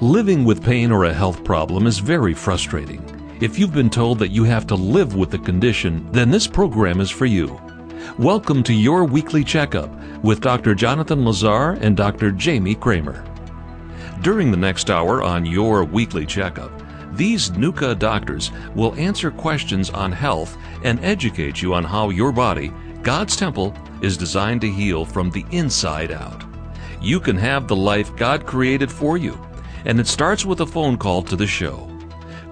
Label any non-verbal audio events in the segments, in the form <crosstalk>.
Living with pain or a health problem is very frustrating. If you've been told that you have to live with the condition, then this program is for you. Welcome to your weekly checkup with Dr. Jonathan Lazar and Dr. Jamie Kramer. During the next hour on your weekly checkup, these NUCCA doctors will answer questions on health and educate you on how your body, God's temple, is designed to heal from the inside out. You can have the life God created for you and it starts with a phone call to the show.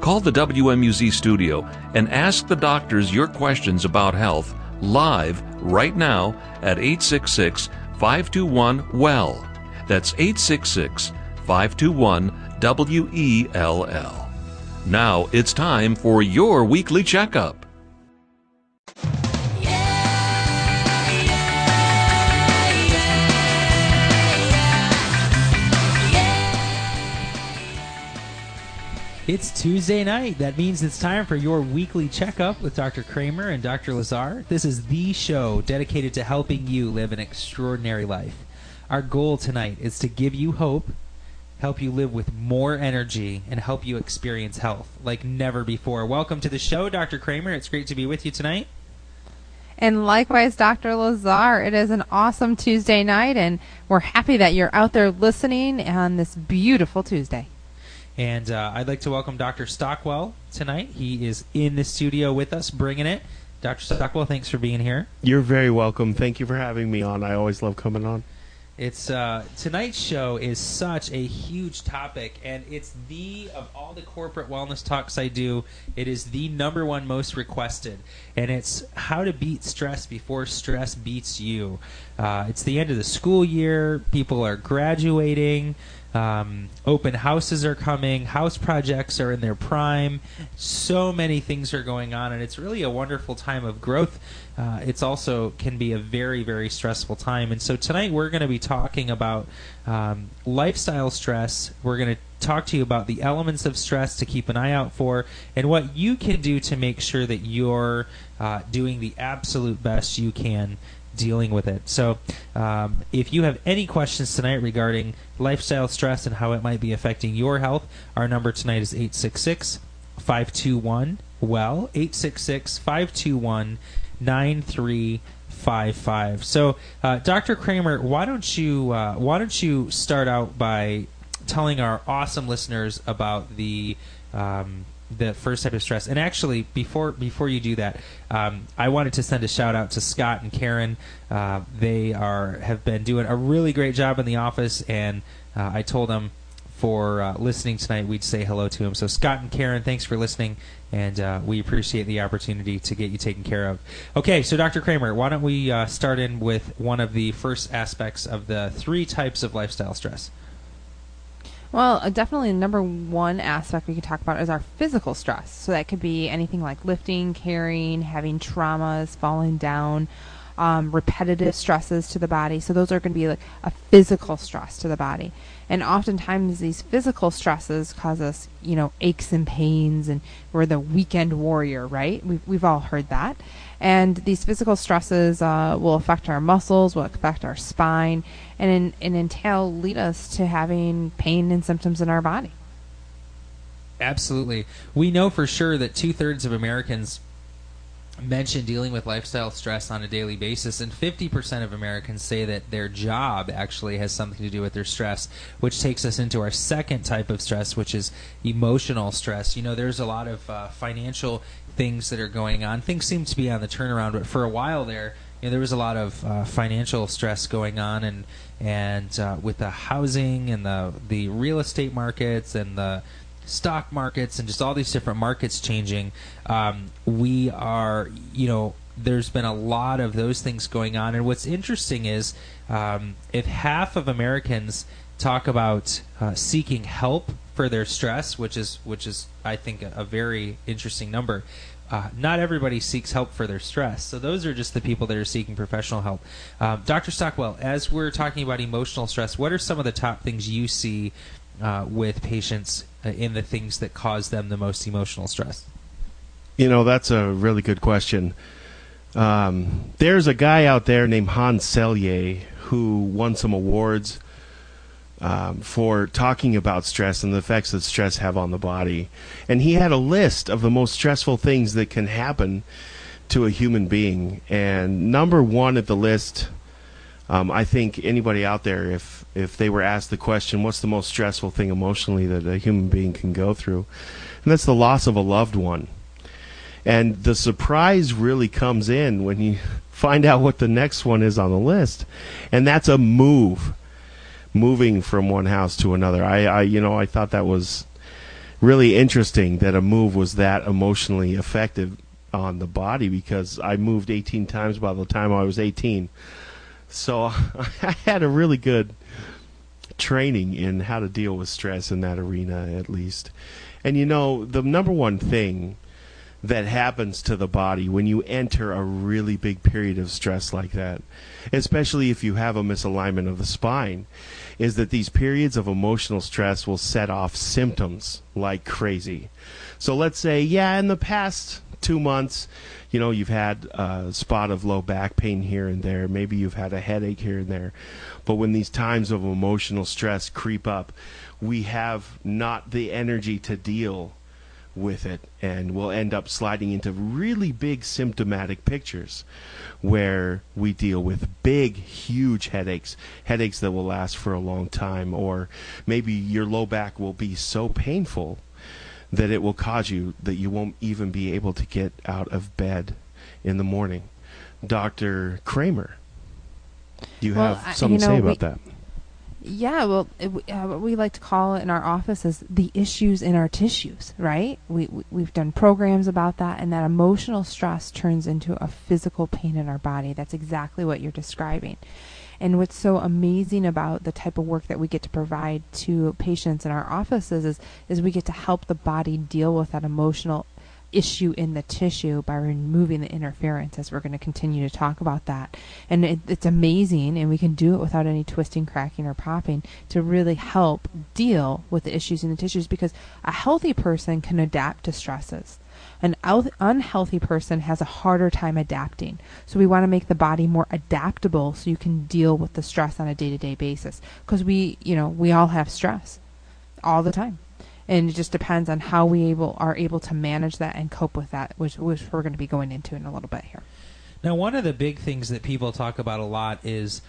Call the WMUZ studio and ask the doctors your questions about health live right now at 866 521 WELL. That's 866 521 WELL. Now it's time for your weekly checkup. It's Tuesday night. That means it's time for your weekly checkup with Dr. Kramer and Dr. Lazar. This is the show dedicated to helping you live an extraordinary life. Our goal tonight is to give you hope, help you live with more energy, and help you experience health like never before. Welcome to the show, Dr. Kramer. It's great to be with you tonight. And likewise, Dr. Lazar, it is an awesome Tuesday night, and we're happy that you're out there listening on this beautiful Tuesday. And uh, I'd like to welcome Dr. Stockwell tonight. He is in the studio with us, bringing it. Dr. Stockwell, thanks for being here. You're very welcome. Thank you for having me on. I always love coming on. It's uh, tonight's show is such a huge topic, and it's the of all the corporate wellness talks I do, it is the number one most requested, and it's how to beat stress before stress beats you. Uh, it's the end of the school year; people are graduating. Um, open houses are coming. House projects are in their prime. So many things are going on, and it's really a wonderful time of growth. Uh, it's also can be a very, very stressful time. And so tonight we're going to be talking about um, lifestyle stress. We're going to talk to you about the elements of stress to keep an eye out for, and what you can do to make sure that you're uh, doing the absolute best you can dealing with it. So, um, if you have any questions tonight regarding lifestyle stress and how it might be affecting your health, our number tonight is 866 521 well 866 521 9355 so uh, dr kramer why don't you uh, why don't you start out by telling our awesome listeners about the um, the first type of stress. And actually, before before you do that, um, I wanted to send a shout out to Scott and Karen. Uh, they are have been doing a really great job in the office, and uh, I told them for uh, listening tonight we'd say hello to them. So Scott and Karen, thanks for listening, and uh, we appreciate the opportunity to get you taken care of. Okay, so Dr. Kramer, why don't we uh, start in with one of the first aspects of the three types of lifestyle stress? Well, uh, definitely the number one aspect we could talk about is our physical stress. So that could be anything like lifting, carrying, having traumas, falling down, um, repetitive stresses to the body. So those are going to be like a physical stress to the body. And oftentimes these physical stresses cause us, you know, aches and pains, and we're the weekend warrior, right? We've, we've all heard that. And these physical stresses uh, will affect our muscles, will affect our spine, and, in, and entail lead us to having pain and symptoms in our body. Absolutely. We know for sure that two thirds of Americans mention dealing with lifestyle stress on a daily basis, and 50% of Americans say that their job actually has something to do with their stress, which takes us into our second type of stress, which is emotional stress. You know, there's a lot of uh, financial things that are going on. Things seem to be on the turnaround, but for a while there, you know, there was a lot of uh, financial stress going on, and and uh, with the housing and the the real estate markets and the stock markets and just all these different markets changing, um, we are, you know, there's been a lot of those things going on. And what's interesting is um, if half of Americans talk about uh, seeking help for their stress, which is which is I think a, a very interesting number. Uh, not everybody seeks help for their stress, so those are just the people that are seeking professional help. Um, Dr. Stockwell, as we're talking about emotional stress, what are some of the top things you see uh, with patients uh, in the things that cause them the most emotional stress? You know, that's a really good question. Um, there's a guy out there named Hans Selye who won some awards um, for talking about stress and the effects that stress have on the body. And he had a list of the most stressful things that can happen to a human being. And number one at the list, um, I think anybody out there, if if they were asked the question, "What's the most stressful thing emotionally that a human being can go through?" and that's the loss of a loved one. And the surprise really comes in when you <laughs> find out what the next one is on the list, and that's a move moving from one house to another. I, I you know, I thought that was really interesting that a move was that emotionally effective on the body because I moved 18 times by the time I was 18. So <laughs> I had a really good training in how to deal with stress in that arena at least. And you know, the number one thing that happens to the body when you enter a really big period of stress like that, especially if you have a misalignment of the spine, is that these periods of emotional stress will set off symptoms like crazy. So let's say, yeah, in the past two months, you know, you've had a spot of low back pain here and there. Maybe you've had a headache here and there. But when these times of emotional stress creep up, we have not the energy to deal with it and we'll end up sliding into really big symptomatic pictures where we deal with big huge headaches headaches that will last for a long time or maybe your low back will be so painful that it will cause you that you won't even be able to get out of bed in the morning dr kramer do you Well, have I- something you to say about we- that Yeah, well, it, uh, what we like to call it in our office is the issues in our tissues, right? We, we we've done programs about that, and that emotional stress turns into a physical pain in our body. That's exactly what you're describing. And what's so amazing about the type of work that we get to provide to patients in our offices is is we get to help the body deal with that emotional issue in the tissue by removing the interference as we're going to continue to talk about that. And it, it's amazing and we can do it without any twisting cracking or popping to really help deal with the issues in the tissues because a healthy person can adapt to stresses. An unhealthy person has a harder time adapting. So we want to make the body more adaptable so you can deal with the stress on a day-to-day basis because we you know we all have stress all the time and it just depends on how we able are able to manage that and cope with that, which, which we're going to be going into in a little bit here. Now, one of the big things that people talk about a lot is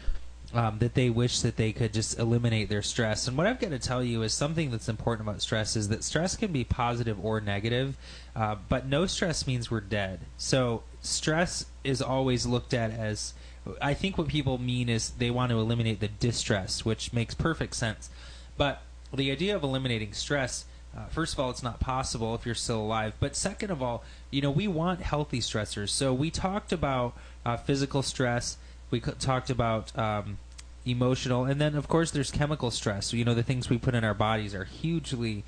um, that they wish that they could just eliminate their stress. And what I've got to tell you is something that's important about stress is that stress can be positive or negative, uh, but no stress means we're dead. So stress is always looked at as. I think what people mean is they want to eliminate the distress, which makes perfect sense. But the idea of eliminating stress, uh, first of all, it's not possible if you're still alive. But second of all, you know, we want healthy stressors. So we talked about uh, physical stress. We c- talked about um, emotional, and then of course there's chemical stress. So, you know, the things we put in our bodies are hugely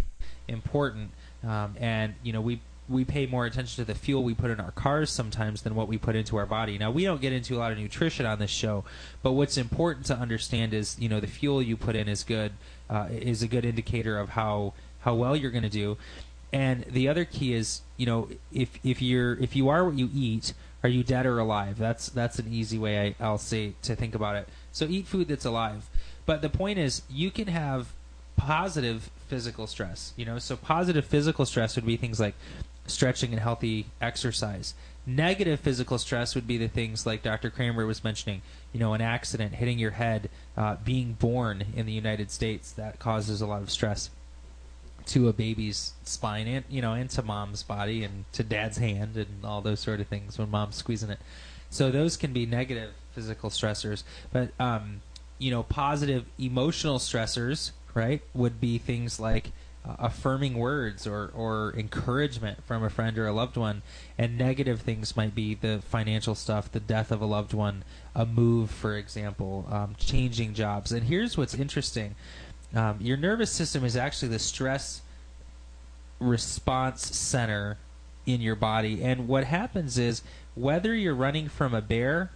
important, um, and you know we we pay more attention to the fuel we put in our cars sometimes than what we put into our body. Now we don't get into a lot of nutrition on this show, but what's important to understand is you know the fuel you put in is good uh, is a good indicator of how how well you're going to do. And the other key is you know if if you're if you are what you eat, are you dead or alive? That's that's an easy way I, I'll say to think about it. So eat food that's alive. But the point is, you can have positive physical stress. You know, so positive physical stress would be things like stretching and healthy exercise. Negative physical stress would be the things like Dr. Kramer was mentioning. You know, an accident, hitting your head, uh, being born in the United States that causes a lot of stress to a baby's spine and you know and to mom's body and to dad's hand and all those sort of things when mom's squeezing it. So those can be negative physical stressors, but um, you know positive emotional stressors, right, would be things like affirming words or or encouragement from a friend or a loved one, and negative things might be the financial stuff, the death of a loved one, a move, for example, um, changing jobs. And here's what's interesting. Um, your nervous system is actually the stress response center in your body. And what happens is whether you're running from a bear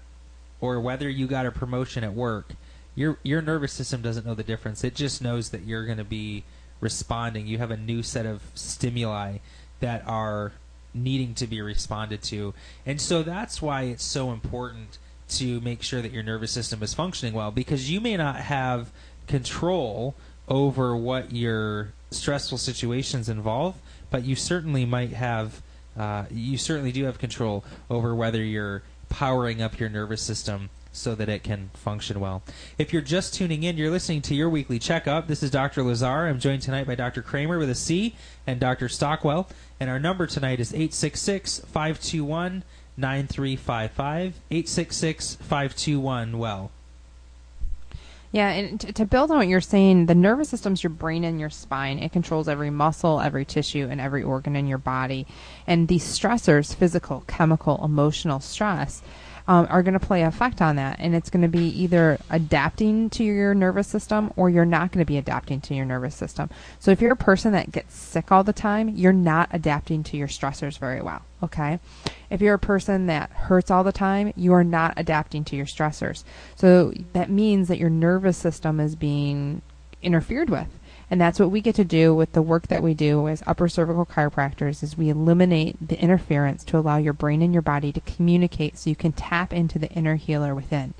or whether you got a promotion at work, your your nervous system doesn't know the difference. It just knows that you're going to be responding. You have a new set of stimuli that are needing to be responded to. And so that's why it's so important to make sure that your nervous system is functioning well because you may not have control over what your stressful situations involve, but you certainly might have. Uh, you certainly do have control over whether you're powering up your nervous system so that it can function well. If you're just tuning in, you're listening to your weekly checkup. This is Dr. Lazar. I'm joined tonight by Dr. Kramer with a C and Dr. Stockwell. And our number tonight is 866 521 9355. 866 521 Well. Yeah, and t- to build on what you're saying, the nervous system's your brain and your spine. It controls every muscle, every tissue, and every organ in your body. And these stressors, physical, chemical, emotional stress, um, are going to play effect on that. And it's going to be either adapting to your nervous system or you're not going to be adapting to your nervous system. So if you're a person that gets sick all the time, you're not adapting to your stressors very well. Okay. If you're a person that hurts all the time, you are not adapting to your stressors. So that means that your nervous system is being interfered with. And that's what we get to do with the work that we do as upper cervical chiropractors is we eliminate the interference to allow your brain and your body to communicate so you can tap into the inner healer within.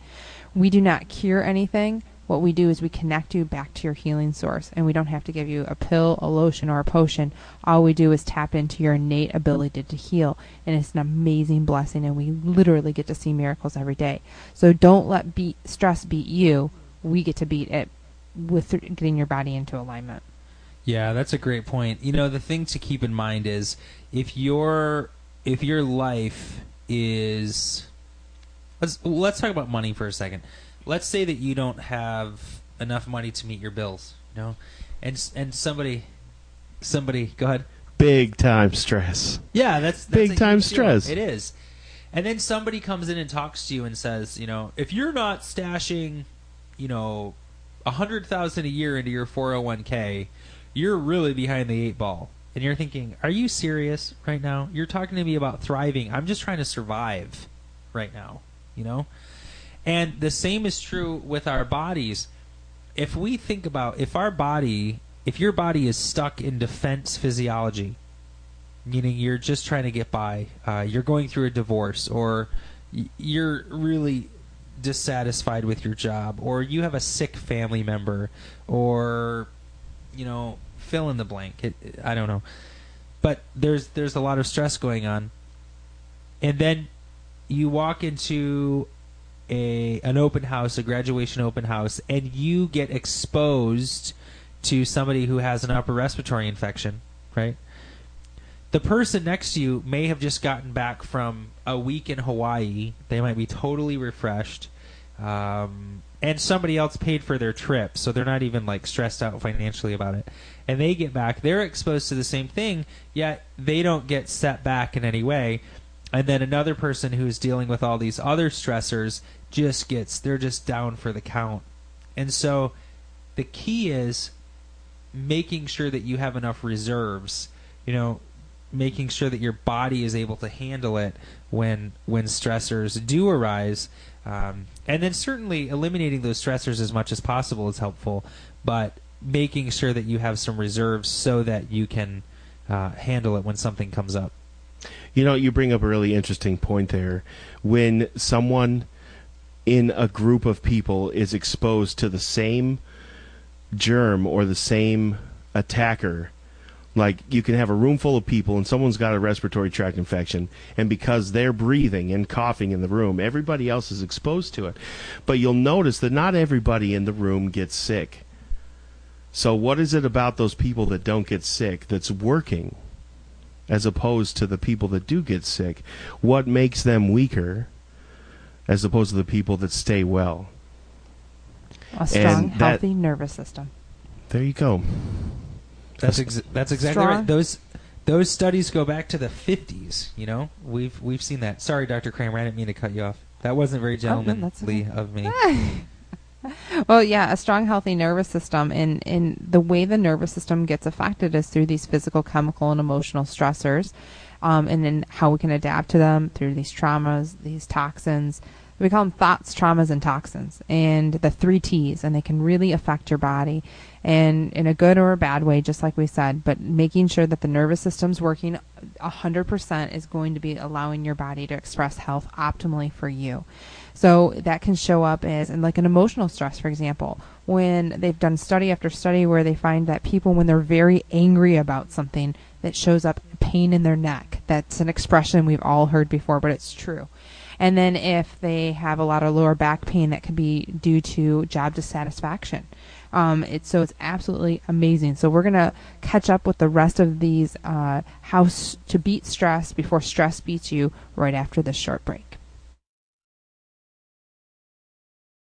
We do not cure anything. What we do is we connect you back to your healing source and we don't have to give you a pill, a lotion or a potion. All we do is tap into your innate ability to heal and it's an amazing blessing and we literally get to see miracles every day. So don't let beat stress beat you. We get to beat it with getting your body into alignment. Yeah, that's a great point. You know, the thing to keep in mind is if your if your life is let's let's talk about money for a second. Let's say that you don't have enough money to meet your bills, you know, and and somebody somebody go ahead. Big time stress. Yeah, that's, that's Big time huge deal. stress. It is. And then somebody comes in and talks to you and says, you know, if you're not stashing, you know, a hundred thousand a year into your 401k, you're really behind the eight ball. And you're thinking, are you serious right now? You're talking to me about thriving. I'm just trying to survive right now, you know? And the same is true with our bodies. If we think about if our body, if your body is stuck in defense physiology, meaning you're just trying to get by, uh, you're going through a divorce, or you're really dissatisfied with your job, or you have a sick family member, or you know, fill in the blank. It, I don't know, but there's there's a lot of stress going on, and then you walk into a an open house, a graduation open house, and you get exposed to somebody who has an upper respiratory infection, right? The person next to you may have just gotten back from a week in Hawaii. They might be totally refreshed. Um, and somebody else paid for their trip, so they're not even like stressed out financially about it. And they get back, they're exposed to the same thing, yet they don't get set back in any way. And then another person who's dealing with all these other stressors just gets, they're just down for the count. And so the key is making sure that you have enough reserves, you know, making sure that your body is able to handle it when when stressors do arise. Um, and then certainly eliminating those stressors as much as possible is helpful, but making sure that you have some reserves so that you can uh, handle it when something comes up. You know, you bring up a really interesting point there. When someone in a group of people is exposed to the same germ or the same attacker, like you can have a room full of people and someone's got a respiratory tract infection, and because they're breathing and coughing in the room, everybody else is exposed to it. But you'll notice that not everybody in the room gets sick. So, what is it about those people that don't get sick that's working? as opposed to the people that do get sick? What makes them weaker as opposed to the people that stay well? A strong, that- healthy nervous system. There you go. That's ex- that's exactly right. Those those studies go back to the 50s. You know, we've we've seen that. Sorry, Dr. Kramer, I didn't mean to cut you off. That wasn't very Oh, no, gentlemanly of me. <laughs> Well, yeah, a strong, healthy nervous system, and, and the way the nervous system gets affected is through these physical, chemical, and emotional stressors, um, and then how we can adapt to them through these traumas, these toxins. We call them thoughts, traumas, and toxins, and the three T's, and they can really affect your body, and in a good or a bad way, just like we said. But making sure that the nervous system's working 100% is going to be allowing your body to express health optimally for you. So that can show up as in like an emotional stress, for example, when they've done study after study where they find that people when they're very angry about something that shows up pain in their neck. That's an expression we've all heard before, but it's true. And then if they have a lot of lower back pain, that could be due to job dissatisfaction. Um, it's so it's absolutely amazing. So we're gonna catch up with the rest of these uh, how to beat stress before stress beats you right after this short break.